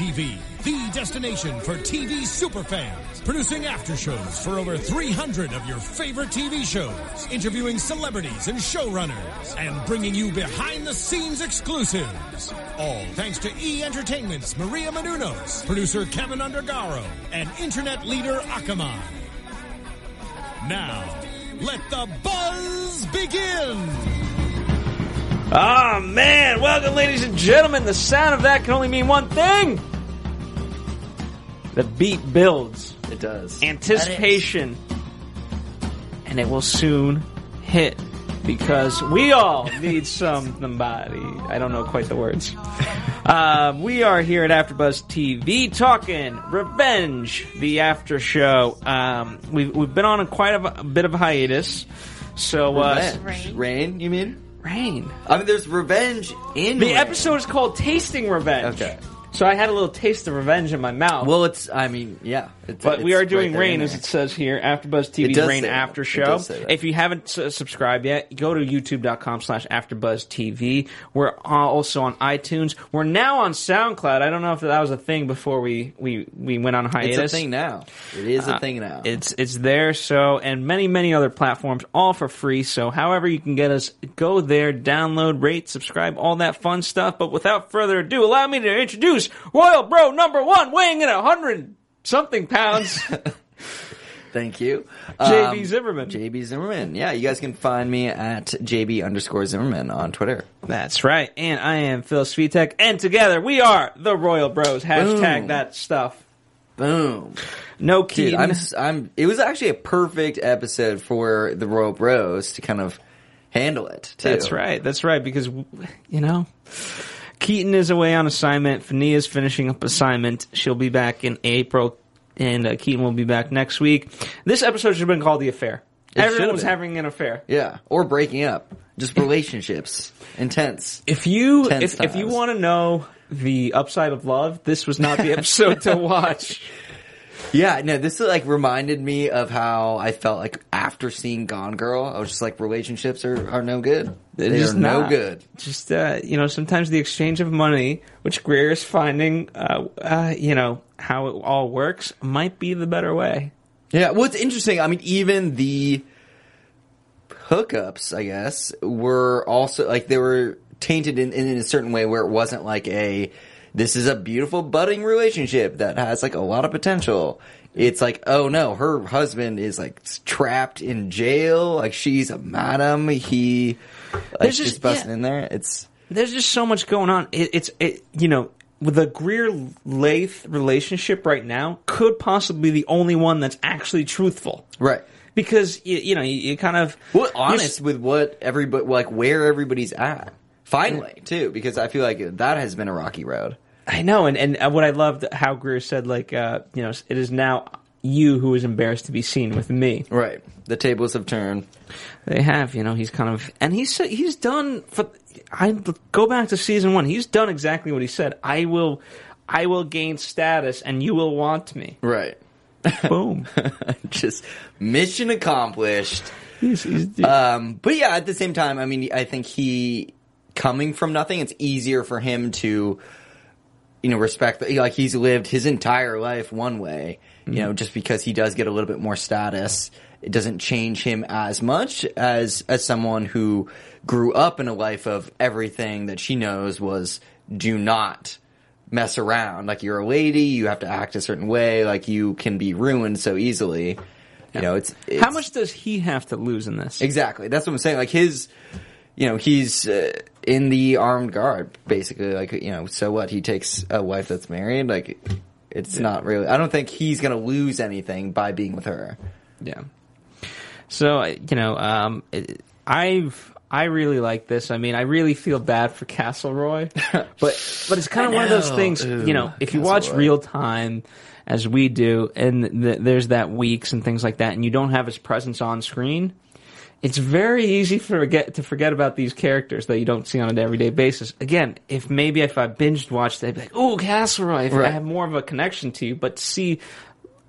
TV, the destination for TV superfans, producing after shows for over 300 of your favorite TV shows, interviewing celebrities and showrunners, and bringing you behind-the-scenes exclusives. All thanks to E Entertainment's Maria Menounos, producer Kevin Undergaro, and internet leader Akamai. Now, let the buzz begin. Ah, man. Welcome, ladies and gentlemen. The sound of that can only mean one thing. The beat builds. It does. Anticipation. And it will soon hit because we all need somebody. I don't know quite the words. Uh, we are here at AfterBuzz TV talking Revenge, the after show. Um, we've, we've been on a quite a, a bit of a hiatus. So, uh, Revenge. Reign, you mean? Reign. I mean, there's revenge in The Reign. episode is called Tasting Revenge. Okay. So I had a little taste of revenge in my mouth. Well, it's. I mean, yeah. It's, but we are doing right Reign, as it says here, AfterBuzz TV's Reign. After Show. does say that. If you haven't s- subscribed yet, go to youtube.com slash AfterBuzz TV. We're also on iTunes. We're now on SoundCloud. I don't know if that was a thing before we, we, we went on hiatus. It's a thing now. It is a Uh, thing now. It's it's there. So and many many other platforms, all for free. So however you can get us, go there, download, rate, subscribe, all that fun stuff. But without further ado, allow me to introduce Royal Bro number one, weighing in a hundred something pounds, Thank you. JB Um, Zimmerman. JB Zimmerman. Yeah, you guys can find me at JB underscore Zimmerman on Twitter. That's right. And I am Phil Svitek, and together we are the Royal Bros. Hashtag Boom. that stuff. Boom. No Dude, Keaton. I'm, I'm, it was actually a perfect episode for the Royal Bros to kind of handle it, too. That's right. That's right. Because you know, Keaton is away on assignment. Fania is finishing up assignment. She'll be back in April, and uh, Keaton will be back next week. This episode should have been called the affair. It Everyone was having an affair. Yeah. Or breaking up. Just relationships. Intense. If you Tense if, if you want to know the upside of love, this was not the episode to watch. Yeah, no, this like reminded me of how I felt like after seeing Gone Girl. I was just like, relationships are, are no good. They're just no not. good. Just uh, you know, sometimes the exchange of money, which Greer is finding, uh, uh, you know, how it all works, might be the better way. Yeah, well, it's interesting. I mean, even the hookups, I guess, were also like they were tainted in, in a certain way where it wasn't like a this is a beautiful budding relationship that has like a lot of potential. It's like, oh no, her husband is like trapped in jail. Like she's a madam. He like There's just, busting yeah. in there. It's there's just so much going on. It, it's it, you know with the Greer Leith relationship right now could possibly be the only one that's actually truthful right. because you, you know you, you kind of Well, honest with what everybody like where everybody's at. Finally, too, because I feel like that has been a rocky road. I know, and and what I loved how Greer said like uh, you know it is now you who is embarrassed to be seen with me. Right. The tables have turned. They have, you know, he's kind of, and he's he's done for. I go back to season one. He's done exactly what he said. I will, I will gain status, and you will want me. Right. Boom. Just mission accomplished. he's, he's, Um, but yeah, at the same time, I mean, I think he coming from nothing, it's easier for him to, you know, respect that. Like he's lived his entire life one way, you know, just because he does get a little bit more status, it doesn't change him as much as as someone who grew up in a life of everything that she knows was do not mess around. Like you're a lady, you have to act a certain way. Like you can be ruined so easily. You know, it's, it's how much does he have to lose in this? Exactly. That's what I'm saying. Like his, you know, he's uh, in the armed guard, basically. Like, you know, so what? He takes a wife that's married. Like, it's not really. I don't think he's gonna lose anything by being with her. Yeah. So uh, you know, um, I've I really like this. I mean, I really feel bad for Castleroy, but but it's kind of one of those things. you know, if you watch real time as we do, and th- there's that weeks and things like that, and you don't have his presence on screen. It's very easy forget to forget about these characters that you don't see on an everyday basis. Again, if maybe if I binged watched, they'd be like, "Oh, Castleroy," if I have more of a connection to you. But to see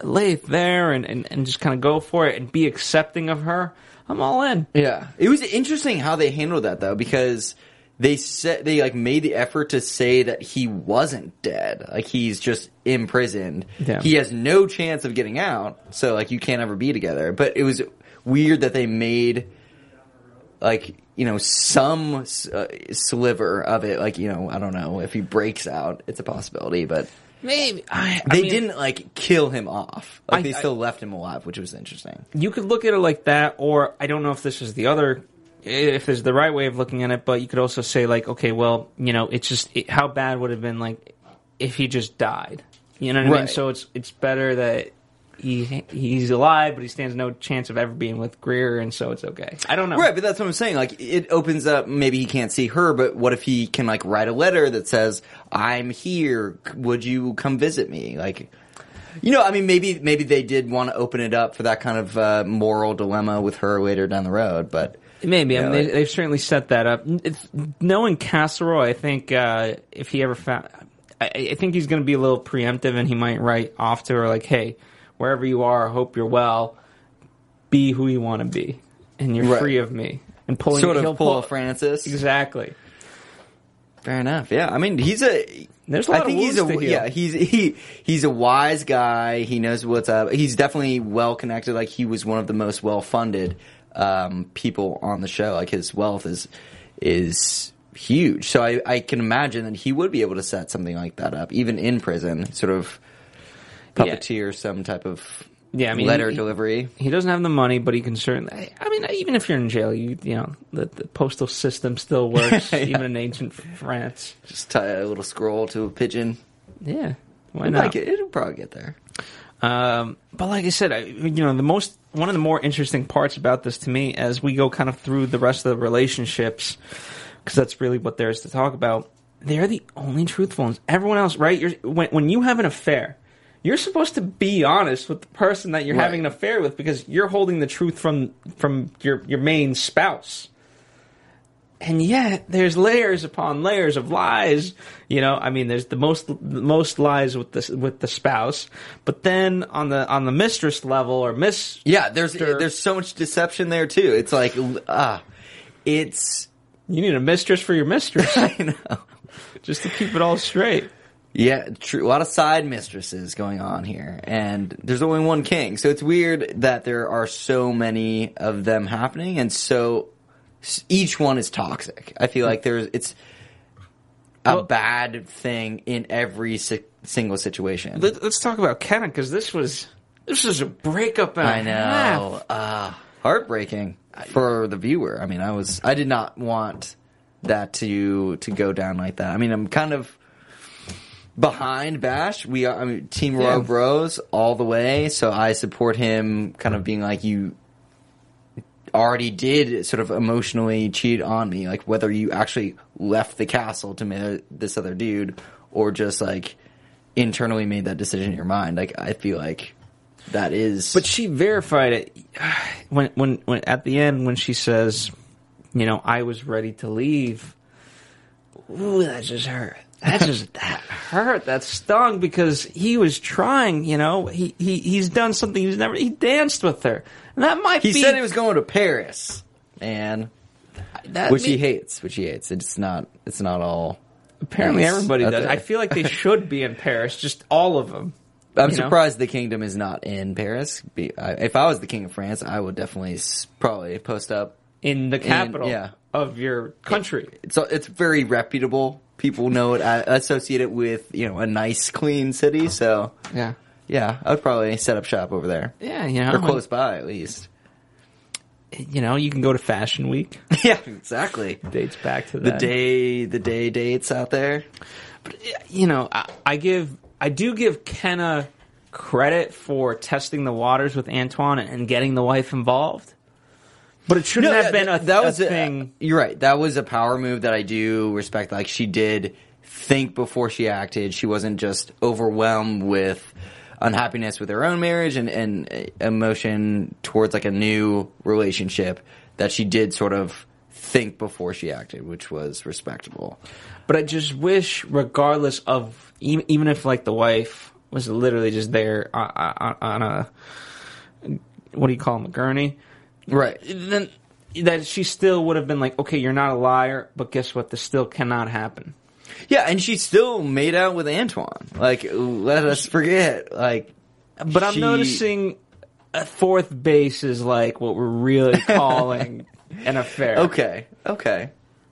Leith there and, and, and just kind of go for it and be accepting of her, I'm all in. Yeah, it was interesting how they handled that though, because they said they like made the effort to say that he wasn't dead, like he's just imprisoned. Yeah. He has no chance of getting out, so like you can't ever be together. But it was weird that they made like you know some uh, sliver of it, like you know I don't know if he breaks out, it's a possibility, but. Maybe I, I They mean, didn't like kill him off. Like I- they I- still left him alive, which was interesting. you could look at it like that, or I don't know if this is the other, if there's the right way of looking at it, but you could also say like, okay, well, you know, it's just it, how bad would it have been like if he just died, you know what I mean? So it's it's better that he he's alive, but he stands no chance of ever being with Greer, and so it's okay. I don't know. Right, but that's what I'm saying. Like, it opens up. Maybe he can't see her, but what if he can like write a letter that says, "I'm here. Would you come visit me?" Like, you know, I mean, maybe maybe they did want to open it up for that kind of uh, moral dilemma with her later down the road. But Maybe. I mean, they, they've certainly set that up. It's, knowing Castleroy, I think uh, if he ever found, I, I think he's going to be a little preemptive, and he might write off to her like, "Hey, wherever you are, I hope you're well. Be who you want to be, and you're Right. free of me." And pulling sort of pull a Francis. exactly. Fair enough. Yeah, I mean, he's a. There's a lot I think of he's a yeah. He's he he's a wise guy. He knows what's up. He's definitely well connected. Like he was one of the most well funded um, people on the show. Like his wealth is is huge. So I, I can imagine that he would be able to set something like that up, even in prison. Sort of Yeah. puppeteer some type of Yeah, I mean, letter he- delivery. He doesn't have the money, but he can certainly. I mean, even if you're in jail, you you know the, the postal system still works, Yeah. even in ancient France. Just tie a little scroll to a pigeon. Yeah, why It not? get- it'll probably get there. Um, but like I said, I, you know, the most one of the more interesting parts about this to me, as we go kind of through the rest of the relationships, because that's really what there is to talk about. They're the only truthful ones. Everyone else, right? You're when when you have an affair, you're supposed to be honest with the person that you're Right. having an affair with because you're holding the truth from from your your main spouse. And yet, there's layers upon layers of lies. You know, I mean, there's the most the most lies with the with the spouse, but then on the on the mistress level or miss, Yeah, there's there's so much deception there too. It's like ah, it's you need a mistress for your mistress I know. just to keep it all straight. Yeah, true. A lot of side mistresses going on here, and there's only one king. So it's weird that there are so many of them happening, and so each one is toxic. I feel like there's it's a Well- bad thing in every si- single situation. Let, us talk about Kenna because this was this was a breakup. I know, uh, heartbreaking for the viewer. I mean, I was I did not want that to to go down like that. I mean, I'm kind of behind Bash. We are I mean, Team Yeah. Rogue Bros all the way, so I support him. Kind of being like you already did sort of emotionally cheat on me, like whether you actually left the castle to marry this other dude or just like internally made that decision in your mind. Like I feel like that is But she verified it when when when at the end when she says, you know, I was ready to leave. Ooh, that just hurt. That just that hurt. That stung because he was trying. You know, he he he's done something he's never. He danced with her. And that might be He be. said he was going to Paris, and that which he hates. Which he hates. It's not. It's not all. Apparently, Nice. everybody does. I feel like they should be in Paris. Just all of them. I'm You know? surprised the kingdom is not in Paris. If I was the king of France, I would definitely probably post up. in the capital yeah. Of your country. It's it's very reputable. People know it. I associate it with you know a nice, clean city. So Yeah. yeah, I would probably set up shop over there Yeah, you know, or close by at least. you know, you can go to Fashion Week. yeah, exactly. Dates back to The day, the day dates out there. But you know, I, I give, I do give Kenna credit for testing the waters with Antoine and getting the wife involved. But it shouldn't have yeah, been a, that was a a- thing. Uh, you're right. That was a power move that I do respect. Like she did think before she acted. She wasn't just overwhelmed with unhappiness with her own marriage and, and uh, emotion towards like a new relationship that she did sort of think before she acted, which was respectable. But I just wish, regardless of even, even if like the wife was literally just there on, on, on a what do you call him a gurney, Right. then that she still would have been like, okay, you're not a liar, but guess what? This still cannot happen. Yeah, and she still made out with Antoine. Like, let us forget. Like, But I'm she- noticing a fourth base is like what we're really calling an affair. Okay, okay.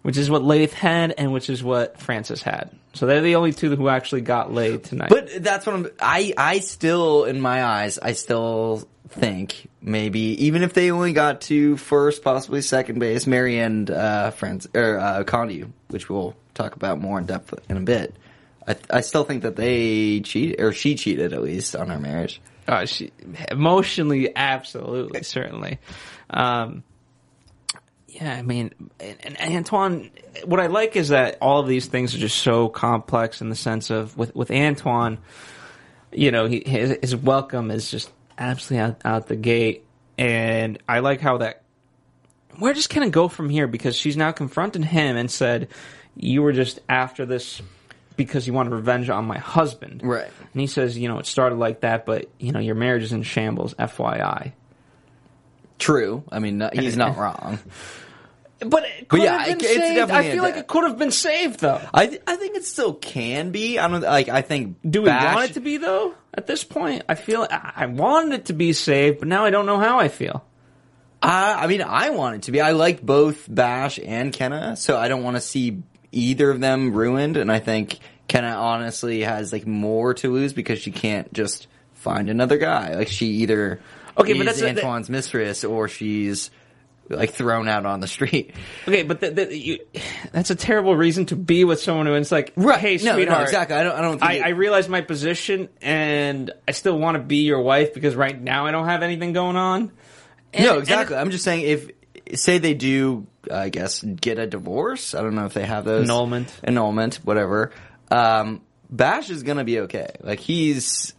Which is what Leith had and which is what Francis had. So they're the only two who actually got laid tonight. But that's what I'm. I I still, in my eyes, I still think maybe even if they only got to first, possibly second base, Mary and uh, friends or uh, Conde, which we'll talk about more in depth in a bit. I I still think that they cheated or she cheated at least on her marriage. Uh, she, emotionally, absolutely, certainly. Um, yeah, I mean, and, and Antoine, what I like is that all of these things are just so complex in the sense of with with Antoine, you know, he, his, his welcome is just absolutely out, out the gate, and I like how that. Where just kind of go from here because she's now confronted him and said, "You were just after this." Because you wanted revenge on my husband, Right. And he says, you know, it started like that, but you know, your marriage is in shambles. FYI. True. I mean, no- he's not wrong. But it could yeah, have been it- it's saved. definitely I feel a- like it could have been saved, though. I th- I think it still can be. I don't like. I think. Do we Bash- want it to be though? At this point, I feel I I wanted it to be saved, but now I don't know how I feel. Uh, I mean, I want it to be. I like both Bash and Kenna, so I don't want to see either of them ruined. And I think Kenna honestly has like more to lose because she can't just find another guy. Like she either Okay, but that's a- that- Antoine's mistress or she's like thrown out on the street. Okay, but th th you, that's a terrible reason to be with someone who it's like, hey, no, sweetheart, no, exactly. I don't. I don't think. I, it- I realize my position, and I still want to be your wife because right now I don't have anything going on. And- no, exactly. I'm just saying if say they do, I guess, get a divorce. I don't know if they have those Annulment. annulment, whatever. Um, Bash is gonna be okay. Like he's,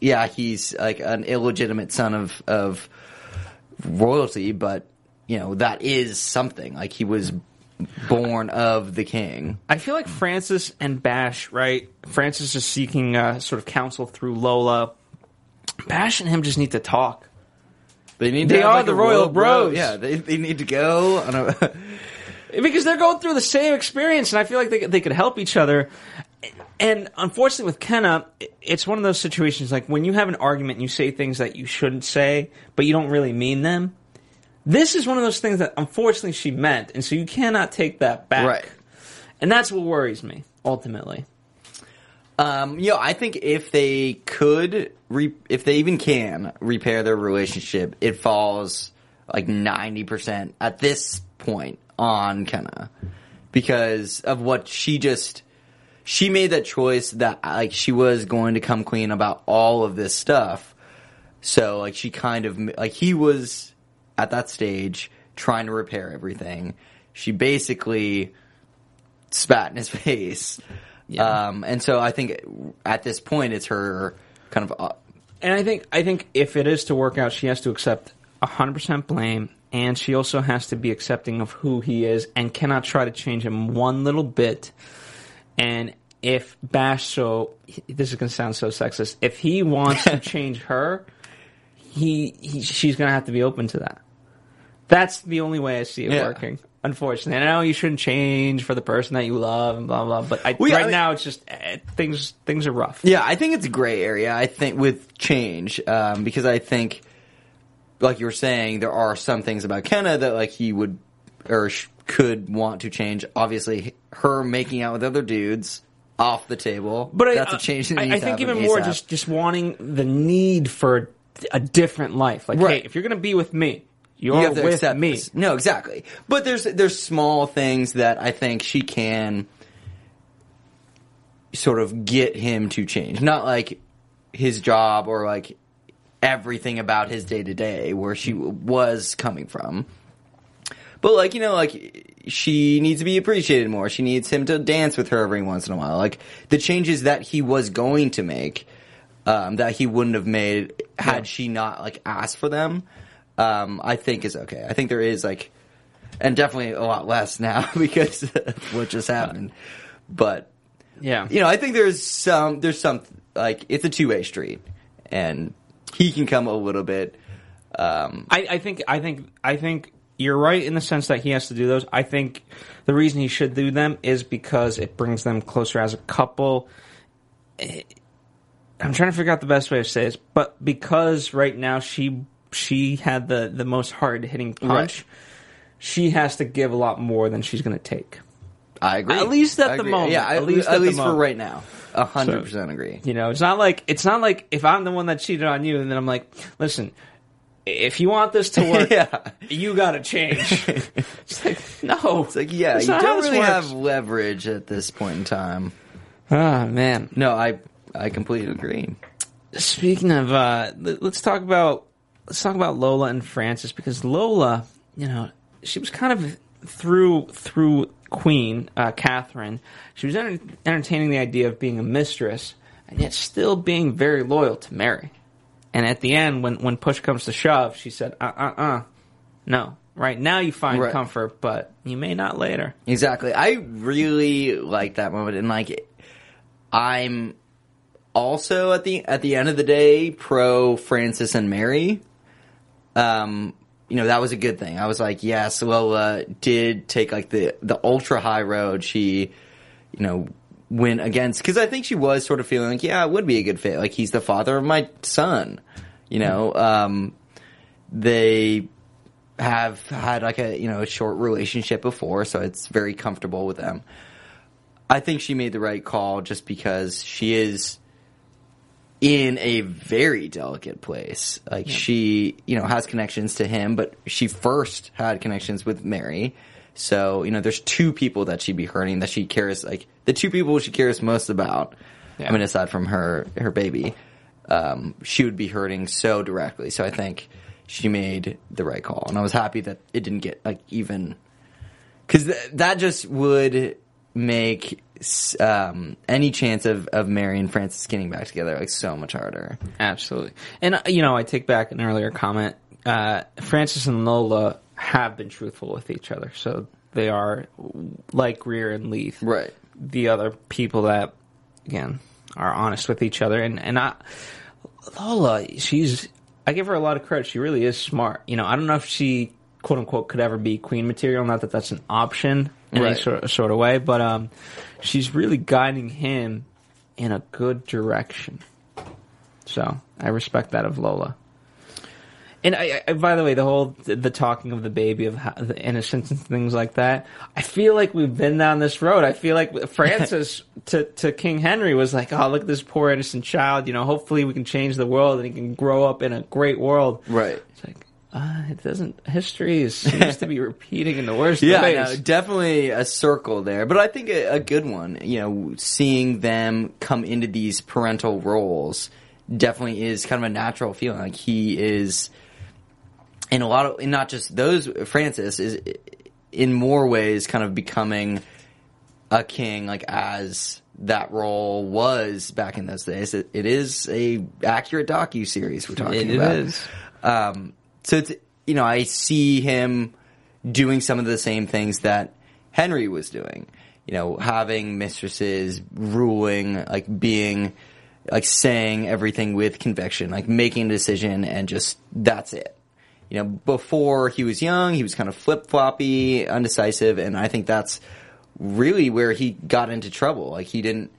yeah, he's like an illegitimate son of of royalty, but you know that is something. Like he was born of the king. I feel like Francis and Bash, right? Francis is seeking uh, sort of counsel through Lola. Bash and him just need to talk. They need. They are like, the royal bro- bros. Yeah, they they need to go on a. because they're going through the same experience, and I feel like they they could help each other. And unfortunately, with Kenna, it's one of those situations like when you have an argument and you say things that you shouldn't say, but you don't really mean them. This is one of those things that unfortunately she meant, and so you cannot take that back. Right. And that's what worries me ultimately. Um, you know, I think if they could, re- if they even can repair their relationship, it falls like ninety percent at this point on Kenna because of what she just she made that choice that like she was going to come clean about all of this stuff. So like she kind of like he was at that stage trying to repair everything. She basically spat in his face. Um, and so I think at this point it's her kind of uh, And I think I think if it is to work out, she has to accept hundred percent blame, and she also has to be accepting of who he is, and cannot try to change him one little bit. And if Bash, so this is going to sound so sexist, if he wants to change her, he, he she's going to have to be open to that. That's the only way I see it Yeah. working. Unfortunately, I know you shouldn't change for the person that you love and blah blah. But I, Well, yeah, right I mean- now, it's just eh, things things are rough. Yeah, I think it's a gray area. I think with change, um, because I think, like you were saying, there are some things about Kenna that like he would or sh- could want to change. Obviously, her making out with other dudes off the table, But I, that's a uh, change. That I, I think even more just just wanting the need for a different life. Like, Right. hey, if you're gonna be with me, you you're have to with accept me. this. No, exactly. But there's there's small things that I think she can sort of get him to change. Not like his job or like everything about his day to day where she was coming from. But like you know, like she needs to be appreciated more. She needs him to dance with her every once in a while. Like the changes that he was going to make, um, that he wouldn't have made had Yeah. she not like asked for them. um, I think is okay. I think there is like, and definitely a lot less now because of what just happened. But Yeah. you know, I think there's some there's some like it's a two way street, and he can come a little bit. Um, I, I think I think I think you're right in the sense that he has to do those. I think the reason he should do them is because it brings them closer as a couple. Eh, I'm trying to figure out the best way to say this, but because right now she she had the the most hard hitting punch, Right. she has to give a lot more than she's going to take. I agree. At least at I the agree. moment. Yeah, At at least at least for right now, a hundred percent agree. You know, it's not like it's not like if I'm the one that cheated on you, and then I'm like, listen, if you want this to work, Yeah. you got to change. it's like no, It's like yeah, you don't really works. have leverage at this point in time. Oh man. No, I I completely agree. Speaking of, uh, let- let's talk about let's talk about Lola and Francis because Lola, you know, she was kind of through through Queen uh, Catherine. She was enter- entertaining the idea of being a mistress and yet still being very loyal to Mary. And at the end, when when push comes to shove, she said, "Uh, uh, uh, no. Right now, you find Right. comfort, but you may not later." Exactly. I really like that moment, and like, I'm also at the at the end of the day pro Francis and Mary. Um, you know that was a good thing. I was like, yes, Lola did take like the the ultra high road. She, you know, went against because I think she was sort of feeling like, yeah, it would be a good fit. Like he's the father of my son. You know, um, they have had like a you know a short relationship before, so it's very comfortable with them. I think she made the right call just because she is in a very delicate place. Like she, you know, has connections to him, but she first had connections with Mary. So, you know, there's two people that she'd be hurting that she cares like the two people she cares most about. Yeah. I mean, aside from her her baby, um, she would be hurting so directly. So I think she made the right call, and I was happy that it didn't get like even because th- that just would make um, any chance of, of Mary and Francis getting back together like so much harder. Absolutely. And, uh, you know, I take back an earlier comment. Uh, Francis and Lola have been truthful with each other. So they are, like Greer and Leith, Right. the other people that, again, are honest with each other. And, and I, Lola, she's, I give her a lot of credit. She really is smart. You know, I don't know if she, quote unquote, could ever be queen material. Not that that's an option in Right. any sort, sort of way, but um, she's really guiding him in a good direction. So I respect that of Lola. And I, I, by the way, the whole the, talking of the baby of how, the innocence and things like that. I feel like we've been down this road. I feel like Francis to to King Henry was like, "Oh, look at this poor innocent child. You know, hopefully we can change the world and he can grow up in a great world." Right. It's like uh, it doesn't. History is, seems to be repeating in the worst Yeah, ways. no, definitely a circle there, but I think a, a good one. You know, seeing them come into these parental roles definitely is kind of a natural feeling. Like he is, in a lot of, and not just those. Francis is in more ways kind of becoming a king, like as that role was back in those days. It, it is a accurate docu series we're talking It about. is. Um, so it's you know I see him doing some of the same things that Henry was doing. You know, having mistresses, ruling, like being, like saying everything with conviction, like making a decision, and just that's it. You know, before he was young, he was kind of flip floppy, undecisive, and I think that's really where he got into trouble. Like he didn't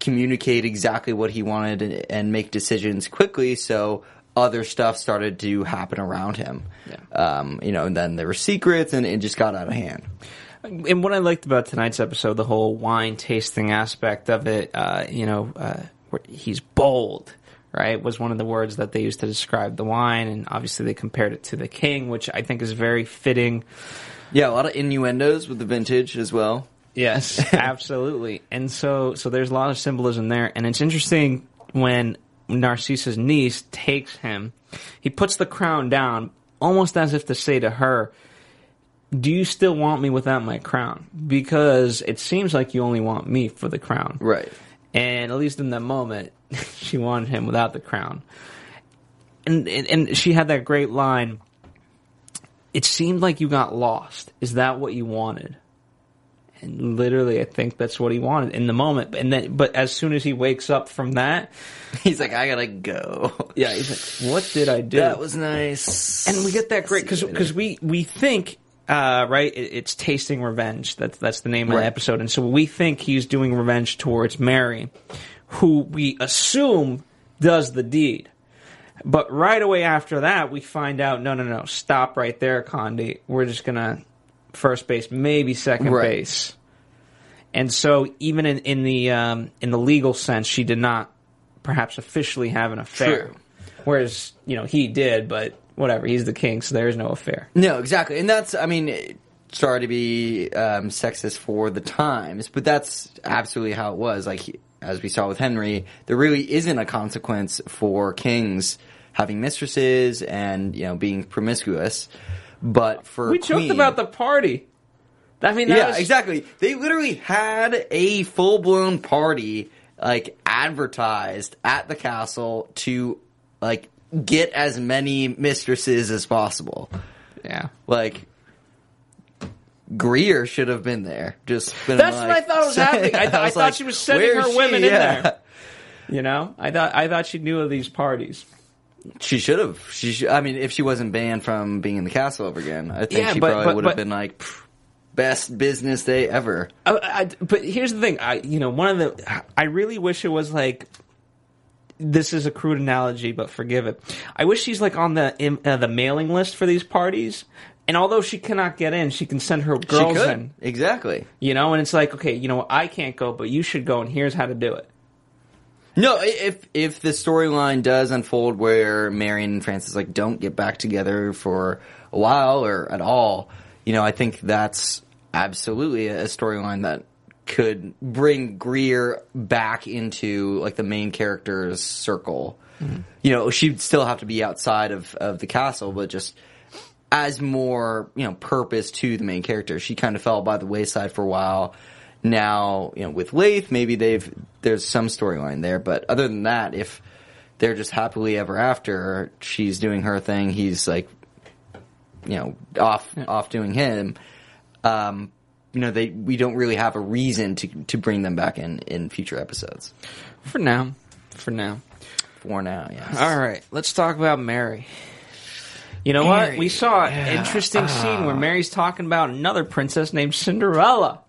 communicate exactly what he wanted and, and make decisions quickly, so other stuff started to happen around him. Yeah. Um, you know, and then there were secrets, and it just got out of hand. and what I liked about tonight's episode, the whole wine tasting aspect of it, uh, you know, uh, he's bold, right, was one of the words that they used to describe the wine, and obviously they compared it to the king, which I think is very fitting. Yeah, a lot of innuendos with the vintage as well. Yes, absolutely. And so, so there's a lot of symbolism there, and it's interesting when Narcissa's niece takes him, he puts the crown down, almost as if to say to her, "Do you still want me without my crown? Because it seems like you only want me for the crown." Right. And at least in that moment, she wanted him without the crown. And, and and she had that great line it seemed like you got lost. Is that what you wanted? And literally, I think that's what he wanted in the moment. And then, but as soon as he wakes up from that, He's like, I gotta go. yeah, he's like, "What did I do?" That was nice. and we get that great because because we we think uh, right it's tasting revenge that's that's the name of the episode and so we think he's doing revenge towards Mary who we assume does the deed but right away after that we find out no no no stop right there Conde we're just gonna first base maybe second Right. base and so even in, in the um, in the legal sense she did not perhaps officially have an affair True. Whereas, you know, he did, but whatever, he's the king, so there is no affair. No, exactly, and that's I mean, sorry to be um, sexist for the times, but that's absolutely how it was. Like as we saw with Henry, there really isn't a consequence for kings having mistresses and you know being promiscuous. But for We a joked about the party. I mean, that yeah, was- exactly. They literally had a full blown party like advertised at the castle to like get as many mistresses as possible. Yeah. Like Greer should have been there. Just been That's like- what I thought was happening. I, th- I was thought like, she was sending "Where's her women she?" in there. You know, I thought I thought she knew of these parties. She should have. She. Should, I mean, if she wasn't banned from being in the castle ever again, I think Yeah, she but- probably but- would have but- been like best business day ever. I, I, but here's the thing. I, you know, one of the. I really wish it was like. This is a crude analogy, but forgive it. I wish she's like on the uh, the mailing list for these parties, and although she cannot get in, she can send her girls she could in. exactly. You know, and it's like, okay, you know, what, I can't go, but you should go, and here's how to do it. No, if if the storyline does unfold where Marion and Francis like don't get back together for a while or at all, you know, I think that's absolutely a storyline that could bring Greer back into like the main character's circle. Mm-hmm. You know, she'd still have to be outside of of the castle, but just as more you know purpose to the main character. She kind of fell by the wayside for a while. Now you know with Leith, maybe they've there's some storyline there, but other than that, if they're just happily ever after, she's doing her thing, he's like you know off off doing him. Um, you know they we don't really have a reason to to bring them back in in future episodes. For now. For now. For now, yes. All right, let's talk about Mary. You know Mary, what? We saw an interesting scene where Mary's talking about another princess named Cinderella.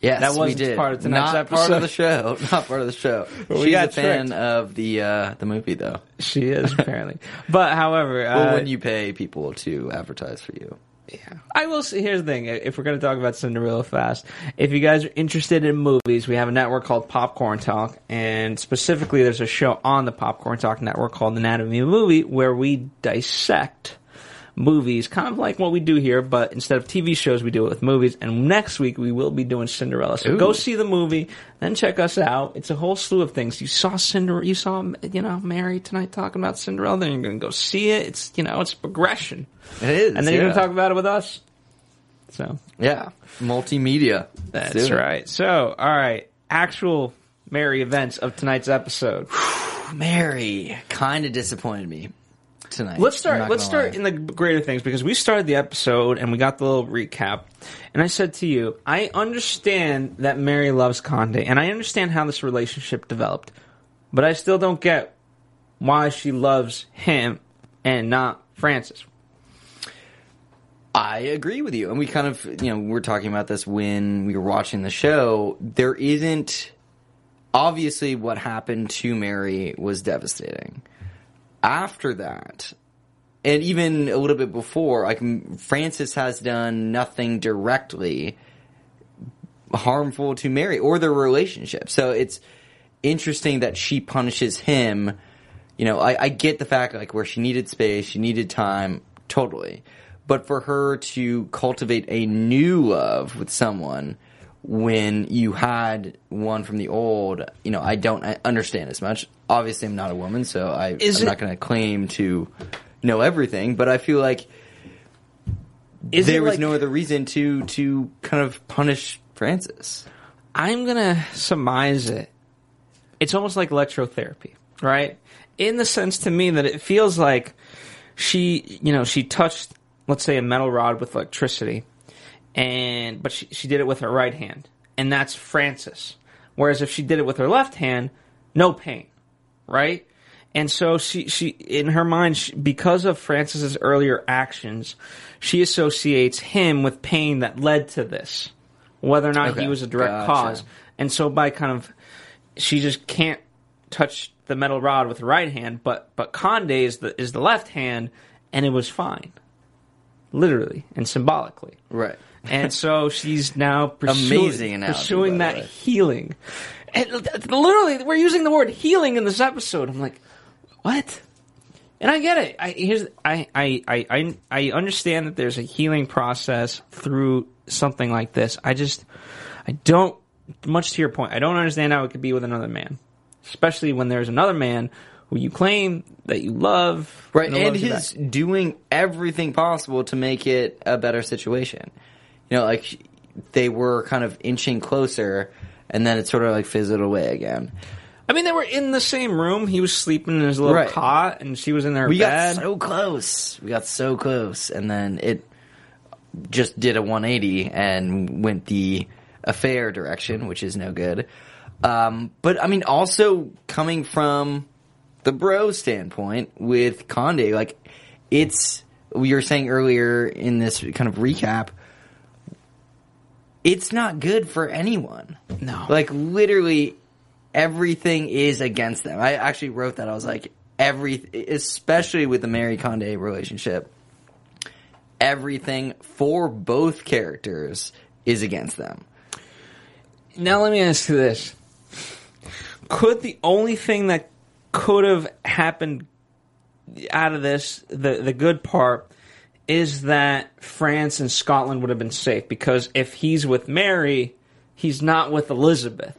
Yes, That did. part of tonight's Not part of the show. Not part of the show. She's got a fan tricked. of the uh, the movie, though. She is apparently, but however, Well, uh, when you pay people to advertise for you, I will say, here's the thing. If we're going to talk about Cinderella fast, if you guys are interested in movies, we have a network called Popcorn Talk, and specifically there's a show on the Popcorn Talk network called Anatomy of a Movie where we dissect movies, kind of like what we do here, but instead of TV shows, we do it with movies. And next week we will be doing Cinderella. So go see the movie, then check us out. It's a whole slew of things. You saw Cinderella, you saw, you know, Mary tonight talking about Cinderella, then you're going to go see it. It's, you know, it's progression. it is. And then you're going to talk about it with us. So yeah, multimedia. That's right. So, all right, actual Mary events of tonight's episode. Mary kind of disappointed me tonight. Let's start. Let's start lie. in the greater things because we started the episode and we got the little recap. And I said to you, I understand that Mary loves Conde, and I understand how this relationship developed, but I still don't get why she loves him and not Francis. I agree with you. And we kind of, you know, we're talking about this when we were watching the show. There isn't obviously what happened to Mary was devastating. After that, and even a little bit before, like Francis has done nothing directly harmful to Mary or their relationship. So it's interesting that she punishes him. You know, I, I get the fact like where she needed space, she needed time, totally. But for her to cultivate a new love with someone when you had one from the old, you know, I don't understand as much. Obviously, I'm not a woman, so I, Is I'm it- not going to claim to know everything. But I feel like there was like- no other reason to to kind of punish Francis. I'm gonna surmise it. It's almost like electrotherapy, right? In the sense to me that it feels like she, you know, she touched let's say a metal rod with electricity, and but she, she did it with her right hand, and that's Francis. Whereas if she did it with her left hand, no pain, right? And so she, she in her mind, she, because of Francis's earlier actions, she associates him with pain that led to this, whether or not Okay, he was a direct gotcha. cause. And so by kind of, she just can't touch the metal rod with the right hand, but but Conde is the is the left hand, and it was fine, literally and symbolically. Right. And so she's now pursuing, Amazing analogy, pursuing that healing. And literally, we're using the word healing in this episode. I'm like, what? And I get it. I here's I I I I, understand that there's a healing process through something like this. I just I don't much to your point. I don't understand how it could be with another man, especially when there's another man who you claim that you love, Right, who and he's doing everything possible to make it a better situation. You know, like they were kind of inching closer, and then it sort of like fizzled away again. I mean, they were in the same room. He was sleeping in his little Right. cot, and she was in her We bed. got so close. We got so close, and then it just did a 180 and went the affair direction, which is no good. Um, but I mean, also coming from the bro standpoint with Conde, like it's we were saying earlier in this kind of recap. It's not good for anyone. No. Like literally everything is against them. I actually wrote that. I was like, every, especially with the Mary Conde relationship, everything for both characters is against them. Now let me ask you this: Could the only thing that could have happened out of this, the the good part, is that France and Scotland would have been safe because if he's with Mary, he's not with Elizabeth.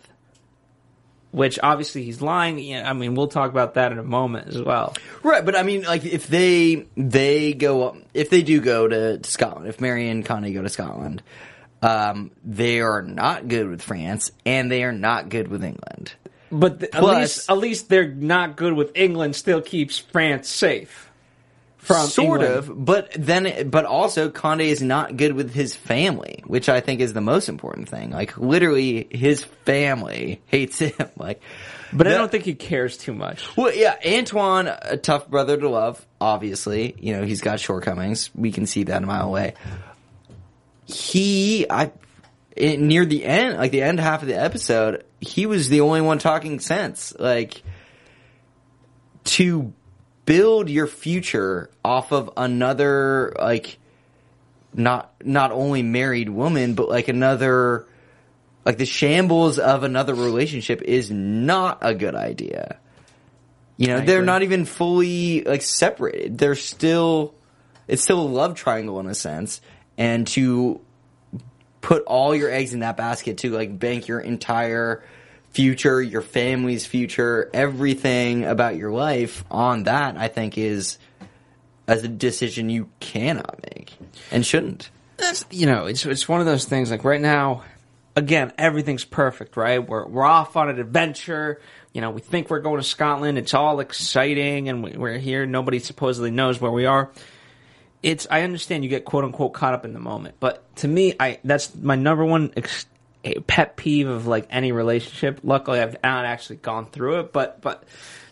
Which obviously he's lying. I mean, we'll talk about that in a moment as well. Right, but I mean, like if they they go if they do go to, to Scotland, if Mary and Conde go to Scotland, um, they are not good with France and they are not good with England. But th- at Plus- least, at least they're not good with England. Still keeps France safe from sort England. of, but then, but also Conde is not good with his family, which I think is the most important thing. Like literally, his family hates him. Like, But I don't think he cares too much. Well, yeah, Antoine, a tough brother to love. Obviously, you know he's got shortcomings. We can see that a mile away. He, I, in, near the end, like the end half of the episode, he was the only one talking sense. Like to build your future off of another, like not not only married woman, but like another, like the shambles of another relationship is not a good idea. You know, I they're agree. not even fully like separated. They're still it's still a love triangle in a sense. And to put all your eggs in that basket to like bank your entire future, your family's future, everything about your life on that, I think is as a decision you cannot make and shouldn't. That's you know, it's it's one of those things. Like right now, again, everything's perfect, right? We're we're off on an adventure. You know, we think we're going to Scotland. It's all exciting, and we, we're here. Nobody supposedly knows where we are. It's I understand you get quote unquote caught up in the moment, but to me, I that's my number one ex- a pet peeve of like any relationship. Luckily, I've not actually gone through it, but but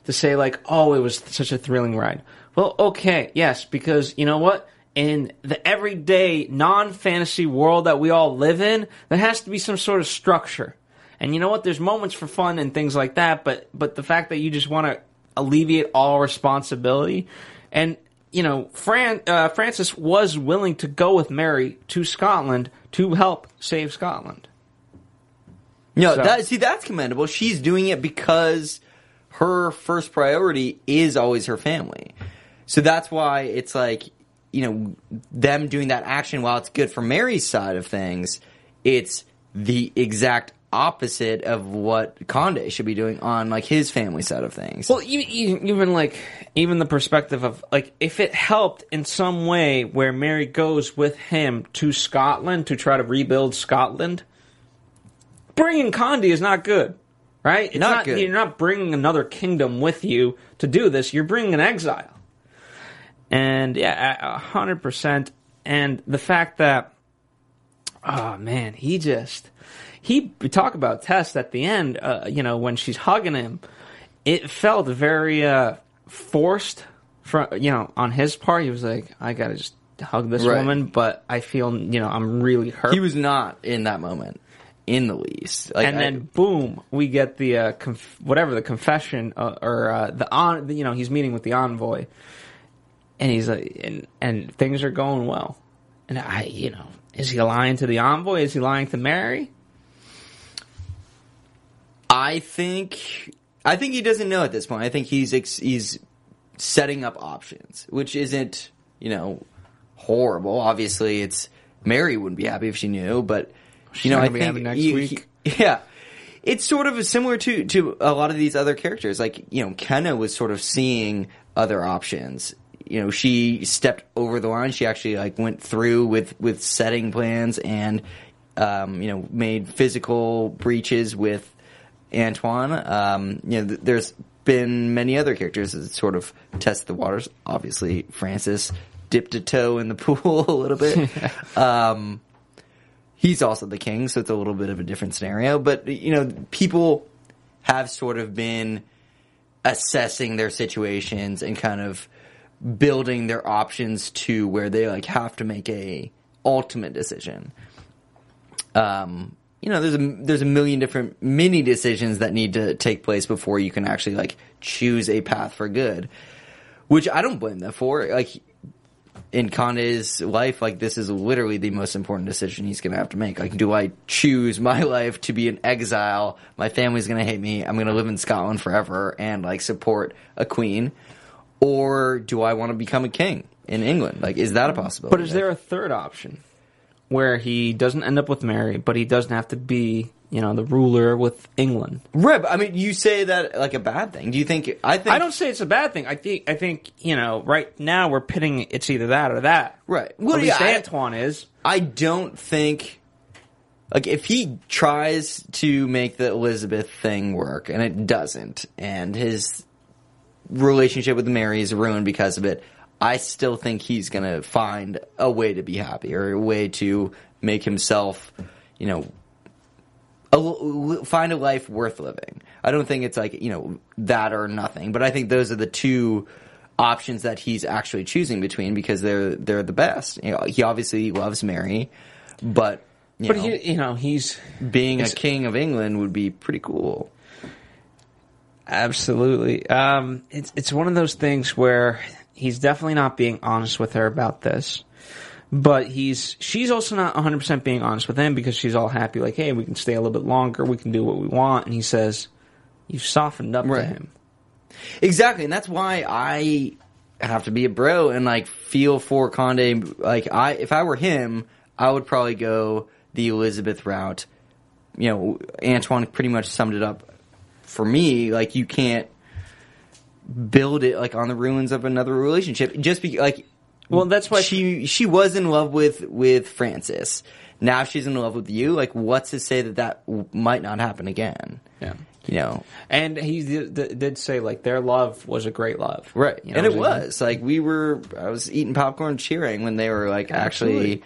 to say like, oh, it was such a thrilling ride. Well, okay, yes, because you know what? In the everyday non-fantasy world that we all live in, there has to be some sort of structure. And you know what? There's moments for fun and things like that, but but the fact that you just want to alleviate all responsibility, and you know, Fran uh, Francis was willing to go with Mary to Scotland to help save Scotland. No, So- that see that's commendable. She's doing it because her first priority is always her family. So that's why it's like, you know, them doing that action while it's good for Mary's side of things, it's the exact opposite of what Conde should be doing on like his family side of things. Well, even, like even the perspective of like if it helped in some way where Mary goes with him to Scotland to try to rebuild Scotland, bringing Conde is not good, right? It's Not good. You're not bringing another kingdom with you to do this. You're bringing an exile. And yeah, hundred percent. and the fact that, oh man, he just he we talk about Tess at the end. Uh, you know, when she's hugging him, it felt very uh, forced. From you know, on his part, he was like, "I gotta just hug this Right. woman," but I feel you know I'm really hurt. He was not in that moment in the least. Like, and I- then boom, we get the uh, conf- whatever the confession uh, or uh, the on. You know, he's meeting with the envoy, and he's like, and and things are going well. And I, you know, is he lying to the envoy? Is he lying to Mary? I think I think he doesn't know at this point. I think he's ex- he's setting up options, which isn't you know horrible. Obviously, it's Mary wouldn't be happy if she knew, but She's you know I think next he- week. he- yeah. It's sort of similar to to a lot of these other characters. Like you know, Kenna was sort of seeing other options. You know, she stepped over the line. She actually like went through with with setting plans and um, you know made physical breaches with Antoine. Um, you know, th- there's been many other characters that sort of test the waters. Obviously, Francis dipped a toe in the pool a little bit. um, he's also the king, so it's a little bit of a different scenario. But you know, people have sort of been assessing their situations and kind of building their options to where they like have to make a ultimate decision um, you know, there's a there's a million different mini decisions that need to take place before you can actually like choose a path for good, which I don't blame them for. Like in Conde's life, like this is literally the most important decision he's gonna have to make. Like, do I choose my life to be an exile? My family's gonna hate me. I'm gonna live in Scotland forever and like support a queen, or do I want to become a king in England? Like, is that a possibility? But is there a third option where he doesn't end up with Mary, but he doesn't have to be, you know, the ruler with England? Right, I mean, you say that like a bad thing. Do you think? I think I don't say it's a bad thing. I think I think you know right now we're pitting it's either that or that. Right. Well, At least yeah, I- Antoine is. I don't think like if he tries to make the Elizabeth thing work and it doesn't, and his relationship with Mary is ruined because of it. I still think he's gonna find a way to be happy or a way to make himself, you know, a, find a life worth living. I don't think it's like you know that or nothing, but I think those are the two options that he's actually choosing between because they're they're the best. You know, he obviously loves Mary, but you But know, he, you know, he's being a king of England would be pretty cool. absolutely. Um, it's it's one of those things where he's definitely not being honest with her about this. But he's she's also not 100% being honest with him because she's all happy like, "Hey, we can stay a little bit longer. We can do what we want." And he says, "You've softened up to him." Exactly, and that's why I have to be a bro and like feel for Conde. Like I, if I were him, I would probably go the Elizabeth route. You know, Antoine pretty much summed it up for me. Like you can't build it like on the ruins of another relationship. Just be like, Well, that's why she she was in love with with Francis. Now she's in love with you. Like, what's to say that that w- might not happen again? Yeah. You know, And he did, did say like their love was a great love, Right. You know and it was. Like we were I was eating popcorn cheering when they were like actually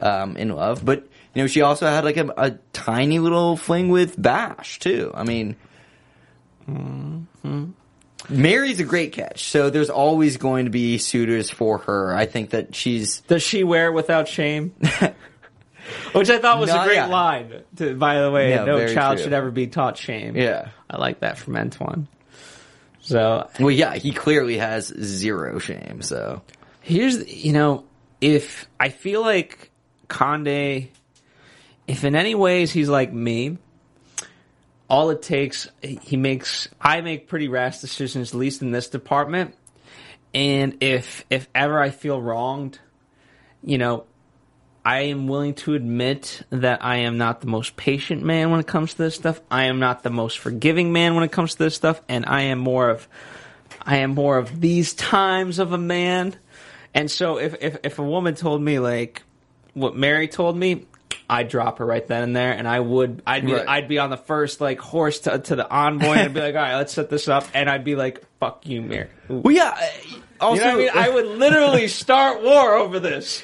um, in love. But you know, she also had like a, a tiny little fling with Bash too. I mean Mm-hmm. Mary's a great catch, so there's always going to be suitors for her. I think that she's Does she wear without shame? Which I thought was No, a great yeah. line. To, by the way, Yeah, no child true. should ever be taught shame. yeah. I like that from Antoine. So Well, yeah, he clearly has zero shame. So here's you know if I feel like Conde, if in any ways he's like me, all it takes he makes I make pretty rash decisions, at least in this department. And if if ever I feel wronged, you know, I am willing to admit that I am not the most patient man when it comes to this stuff. I am not the most forgiving man when it comes to this stuff, and I am more of I am more of these times of a man. And so if if, if a woman told me like what Mary told me, I'd drop her right then and there, and I would I'd be Right. I'd be on the first like horse to, to the envoy, and I'd be like, all right, let's set this up, and I'd be like, fuck you, Mary. well, yeah. Also, You know I mean? I would literally start war over this.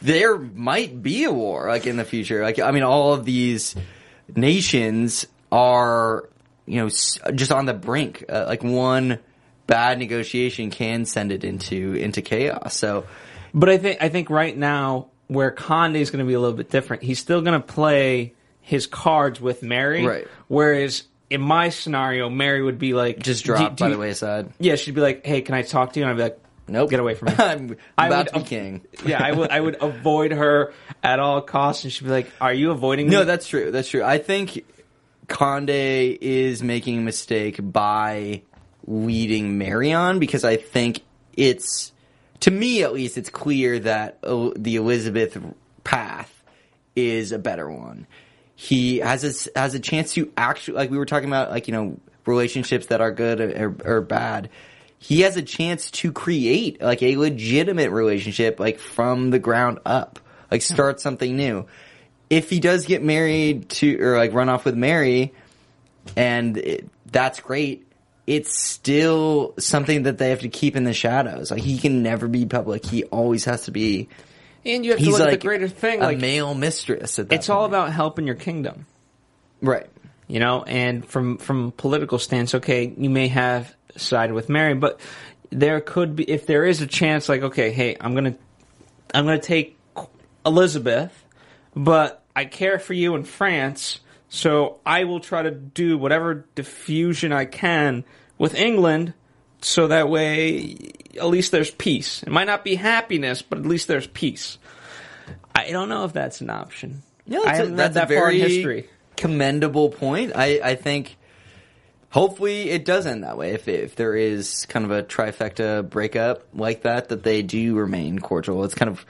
there might be a war like in the future. Like I mean, all of these nations are you know just on the brink. Uh, like one bad negotiation can send it into into chaos. So But I think I think right now where Conde is going to be a little bit different. He's still going to play his cards with Mary, Right. Whereas in my scenario, Mary would be like just "Do- drop by you-" the wayside. Yeah, she'd be like, "Hey, can I talk to you?" And I'd be like, Nope, get away from me." I'm I about would to be king. yeah, I would I would avoid her at all costs, and she'd be like, "Are you avoiding me?" No, that's true. That's true. I think Conde is making a mistake by leading Marion because I think it's, to me at least, it's clear that the Elizabeth path is a better one. He has a, has a chance to actually, like we were talking about, like, you know, relationships that are good or, or bad. He has a chance to create like a legitimate relationship, like from the ground up, like start something new if he does get married to or like run off with Mary, and it, that's great. It's still something that they have to keep in the shadows. Like he can never be public. He always has to be. and you have to look like at the greater thing. a Like male mistress. At that it's all about helping your kingdom. right. you know and from from political stance okay you may have sided with mary but there could be if there is a chance like okay hey i'm gonna i'm gonna take elizabeth but i care for you in france so i will try to do whatever diffusion i can with england so that way at least there's peace it might not be happiness but at least there's peace i don't know if that's an option Yeah, I that's, a, haven't read that's that a far in very history. commendable point. I, I think hopefully it does end that way. If if there is kind of a trifecta breakup like that, that they do remain cordial. It's kind of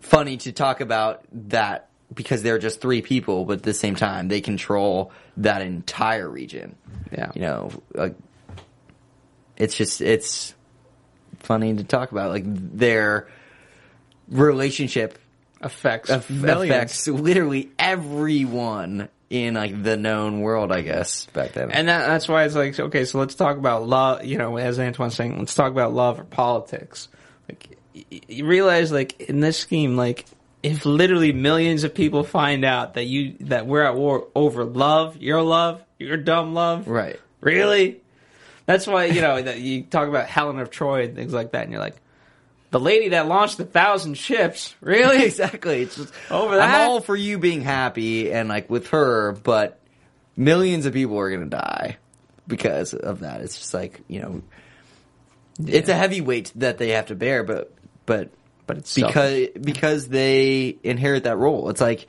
funny to talk about that because they're just three people, but at the same time they control that entire region. Yeah. you know, like it's just it's funny to talk about like their relationship affects aff- affects literally everyone in like the known world, I guess back then. And that, that's why it's like, okay, so let's talk about love, you know, as Antoine's saying, let's talk about love or politics. Like, you realize, like, in this scheme, like, if literally millions of people find out that you, that we're at war over love, your love, your dumb love. right. Really? That's why, you know, that you talk about Helen of Troy and things like that, and you're like, the lady that launched a thousand ships, really? exactly. It's just, Over that? I'm all for you being happy and like with her, but millions of people are gonna die because of that. It's just like you know, it's a heavy weight that they have to bear, but but But it's because selfish. because they inherit that role. It's like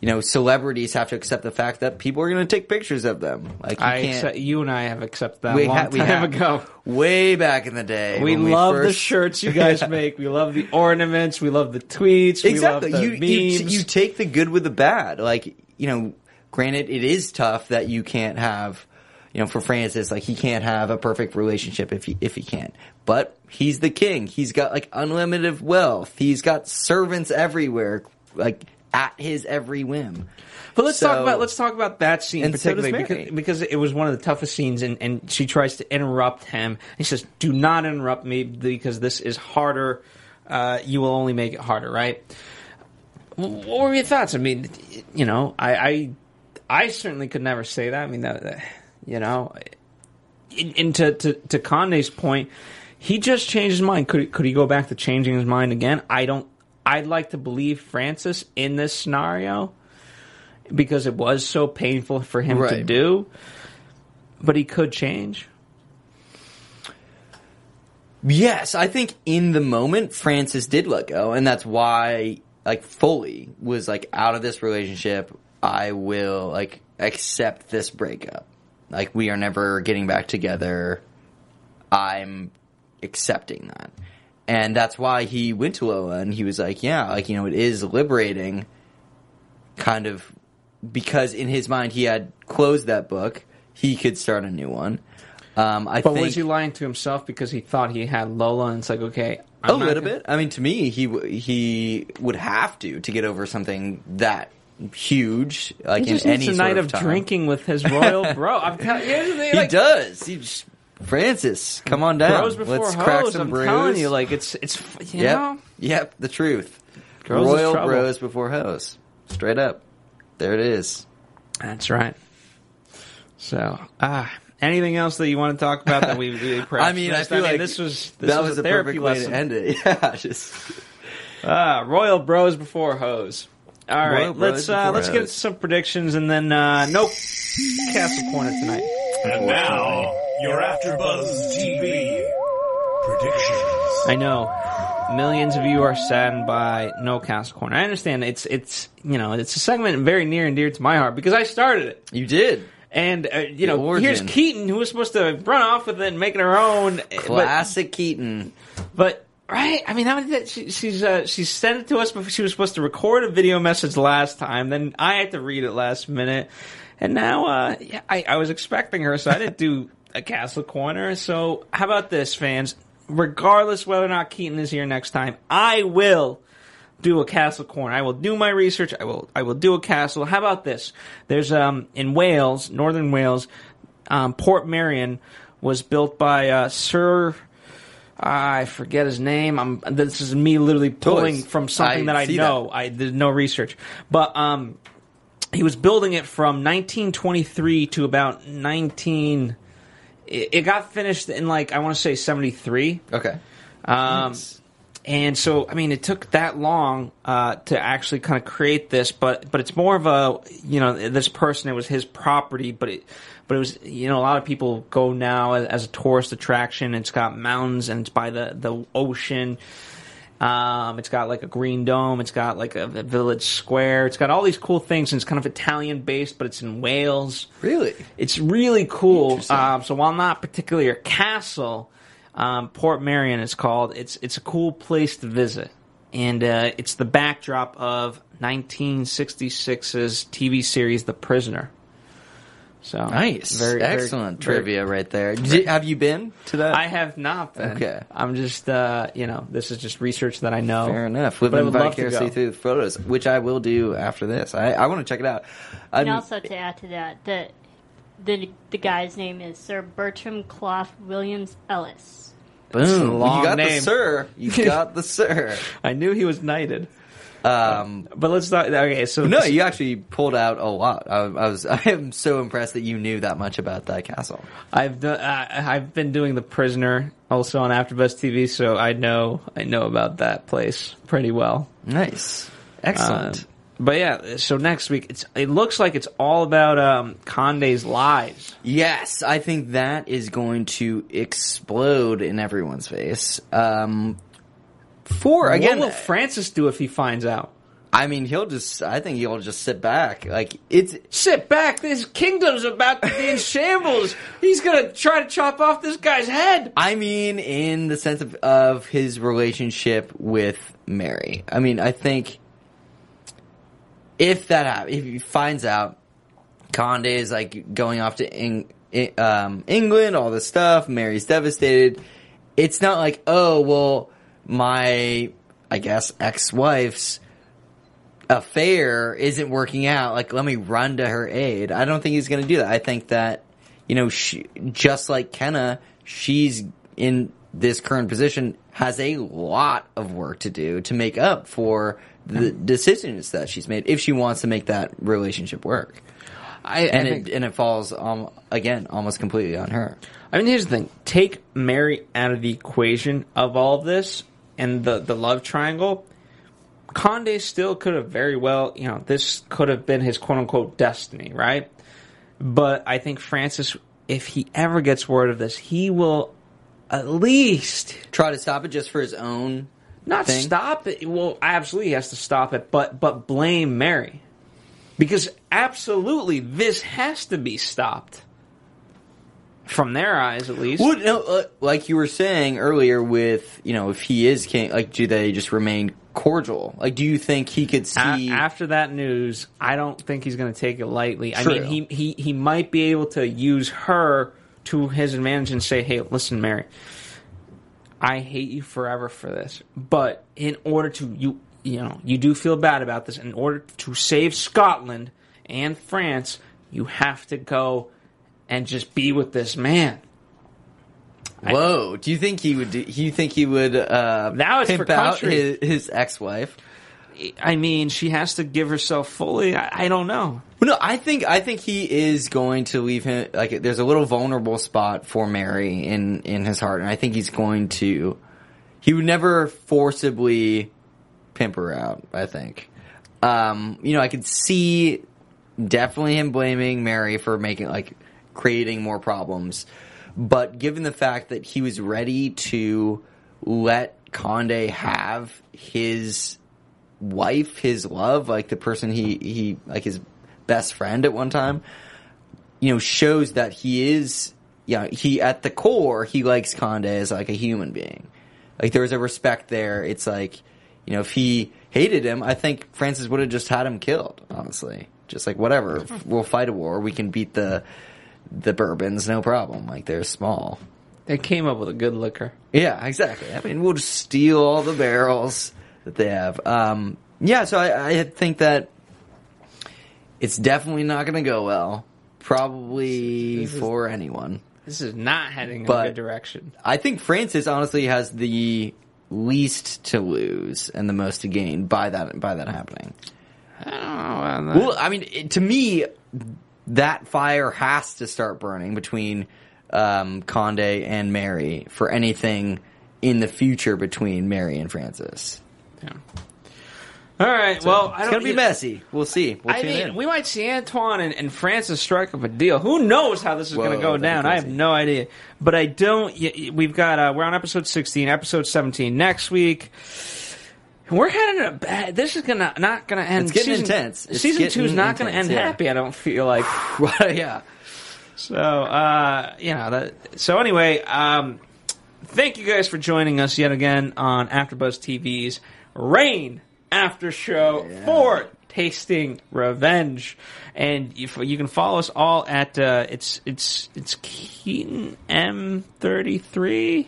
you know, celebrities have to accept the fact that people are going to take pictures of them. Like you I accept, you and I have accepted that we a long ha- we time have- ago. way back in the day. We love the first- shirts you guys make. We love the ornaments. We love the tweets. Exactly. We love you, the you memes. you take the good with the bad. Like you know, granted, it is tough that you can't have. You know, for Francis, like he can't have a perfect relationship if he if he can't. But he's the king. He's got like unlimited wealth. He's got servants everywhere, like at his every whim. but let's so- talk about let's talk about that scene And particularly because, because it was one of the toughest scenes, and, and she tries to interrupt him. He says, "Do not interrupt me because this is harder. Uh, you will only make it harder." Right? What were your thoughts? I mean, you know, I I, I certainly could never say that. I mean, that, that- you know, and and to, to, to Conde's point, he just changed his mind. Could could he go back to changing his mind again? I don't. I'd like to believe Francis in this scenario because it was so painful for him to do. But he could change. Yes, I think in the moment Francis did let go, and that's why like fully was like out of this relationship. I will like accept this breakup. Like we are never getting back together. I'm accepting that. And that's why he went to Lola and he was like, yeah, like, you know, it is liberating kind of because in his mind he had closed that book. He could start a new one. Um, I But think was he lying to himself because he thought he had Lola and it's like, okay, I'm a little gonna- bit. I mean, to me, he w- he would have to to get over something that huge, like in any a night of, of drinking with his royal bro. I'm telling you, He like, does. He just Francis, come on down. Bros before Let's hoes. crack some I'm brews. telling you, like it's it's you yep, know. yep, the truth. Girls Royal trouble. bros before hoes. Straight up. There it is. That's right. So, ah, anything else that you want to talk about that we, we perhaps I mean, I missed? feel like this was this that was, was a the therapy perfect way lesson. to end it. Yeah, just Ah, Royal Bros before hoes. All right, Royal let's uh, let's get some predictions and then uh, no Castle Corner tonight. And now, your AfterBuzz TV predictions. I know millions of you are saddened by no Castle Corner. I understand it's it's you know it's a segment very near and dear to my heart because I started it. you did. And uh, you know, origin. here's Keaton who was supposed to run off with it and make it her own. but- Classic Keaton. But right, I mean, how many that she, she's uh, she sent it to us before she was supposed to record a video message last time. Then I had to read it last minute, and now uh, yeah, I, I was expecting her, so I didn't do a Castle Corner. So how about this, fans? Regardless whether or not Keaton is here next time, I will do a castle corner. I will do my research. I will I will do a castle. How about this? There's um in Wales, northern Wales, um, Portmeirion was built by uh, Sir. I forget his name. I'm. This is me literally pulling Toys. from something I that I know. I did no research, but um, he was building it from 1923 to about 19. It, it got finished in like I want to say 73. Okay. Um, and so, I mean, it took that long uh, to actually kind of create this, but but it's more of a you know this person it was his property, but it but it was you know a lot of people go now as, as a tourist attraction. It's got mountains and it's by the the ocean. Um, it's got like a green dome. It's got like a, a village square. It's got all these cool things, and it's kind of Italian based, but it's in Wales. Really? It's really cool. Um, so while not particularly a castle, um, Portmeirion is called. It's it's a cool place to visit, and uh, it's the backdrop of 1966's TV series The Prisoner. So Nice. very very- Excellent very- trivia right there. Did, have you been to that? I have not been. Okay. I'm just uh, you know this is just research that I know. Fair enough. We've Living would love to vicariously through the photos, which I will do after this. I, I want to check it out. Um, And also to add to that, the the the guy's name is Sir Bertram Clough Williams Ellis. boom. long you got the name. sir. You got the sir. I knew he was knighted. Um, But let's not. Okay, so no, you actually pulled out a lot. I, I was. I am so impressed that you knew that much about that castle. I've done, uh, I've been doing the prisoner also on AfterBuzz TV, so I know I know about that place pretty well. Nice. Excellent. but yeah, so next week it's it looks like it's all about um, Conde's lies. Yes, I think that is going to explode in everyone's face. Um, for again, what will Francis do if he finds out? I mean, he'll just. I think he'll just sit back. Like it's. Sit back! This kingdom's about to be in shambles. He's gonna try to chop off this guy's head. I mean, in the sense of of his relationship with Mary. I mean, I think if that hap- if he finds out Conde is like going off to Eng- I- um, England, all this stuff, Mary's devastated. It's not like, oh well, my I guess ex wife's affair isn't working out. Like, let me run to her aid. I don't think he's going to do that. I think that you know, she, just like Kenna, she's in this current position has a lot of work to do to make up for the decisions that she's made if she wants to make that relationship work. I, And I think- it and it falls um, again almost completely on her. I mean, here's the thing: take Mary out of the equation of all of this and the the love triangle. Conde still could have very well, you know, this could have been his quote unquote destiny, right? But I think Francis, if he ever gets word of this, he will at least Try to stop it just for his own. not thing? stop it. Well, absolutely, he has to stop it, but but blame Mary because absolutely this has to be stopped from their eyes, at least. Would no, uh, like you were saying earlier with you know if he is king, like do they just remain cordial? Like, do you think he could A- see? after that news, I don't think he's going to take it lightly. I mean, he, he he might be able to use her to his advantage and say, "Hey, listen, Mary, I hate you forever for this, but in order to you you know you do feel bad about this. In order to save Scotland and France, you have to go and just be with this man." Whoa! Do you think he would? Do, you think he would uh, Now it's pimp for out country. his, his ex-wife? I mean, she has to give herself fully. I, I don't know. No, I think I think he is going to leave him. Like, there's a little vulnerable spot for Mary in in his heart, and I think he's going to. He would never forcibly pimp her out. I think. Um, you know, I could see definitely him blaming Mary for making like creating more problems, but given the fact that he was ready to let Conde have his wife, his love, like the person he he like his best friend at one time, you know, shows that he is yeah, he at the core he likes Conde as like a human being. Like there was a respect there. It's like, you know, if he hated him, I think Francis would have just had him killed, honestly. Just like whatever. We'll fight a war, we can beat the the bourbons, no problem. Like they're small. They came up with a good liquor. Yeah, exactly. I mean, we'll just steal all the barrels that they have. Um, yeah, so I, I think that it's definitely not going to go well. Probably This is- for anyone. This is not heading in But- a good direction. I think Francis honestly has the least to lose and the most to gain by that by that happening. I don't know. about that. Well, I mean, it, to me, that fire has to start burning between um, Conde and Mary for anything in the future between Mary and Francis. Yeah. All right. well, I it's gonna be messy. We'll see. We'll I mean, in. we might see Antoine and, and Francis strike up a deal. Who knows how this is going to go down? I have no idea. But I don't. We've got. Uh, we're on episode sixteen, episode seventeen next week. We're heading a bad. This is gonna not gonna end. It's getting season, intense. It's season two is not gonna end yeah. happy. I don't feel like. Yeah. So, uh, you know, that, so anyway, um, thank you guys for joining us yet again on AfterBuzz TV's Reign After Show for Tasting Revenge. And if you can follow us all at, uh, it's, it's, it's Keaton M33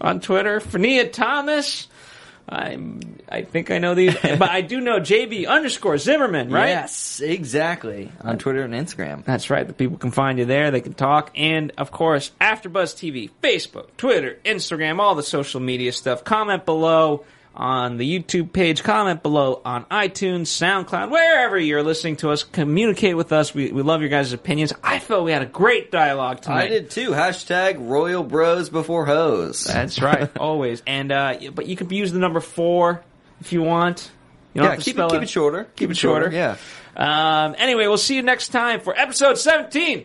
on Twitter. Fania Thomas. I'm, I think I know these, but I do know JB underscore Zimmerman, right? Yes, exactly. On Twitter and Instagram. That's right. The people can find you there. They can talk. And, of course, AfterBuzz TV, Facebook, Twitter, Instagram, all the social media stuff. Comment below on the YouTube page. Comment below on iTunes, SoundCloud, wherever you're listening to us. Communicate with us. We, we love your guys' opinions. I felt we had a great dialogue tonight. I did too. Hashtag Royal Bros before hoes. That's right. always. And, uh, but you can use the number four if you want. You yeah, keep it, keep it shorter. Keep it shorter. Yeah. Um, anyway, we'll see you next time for episode 17.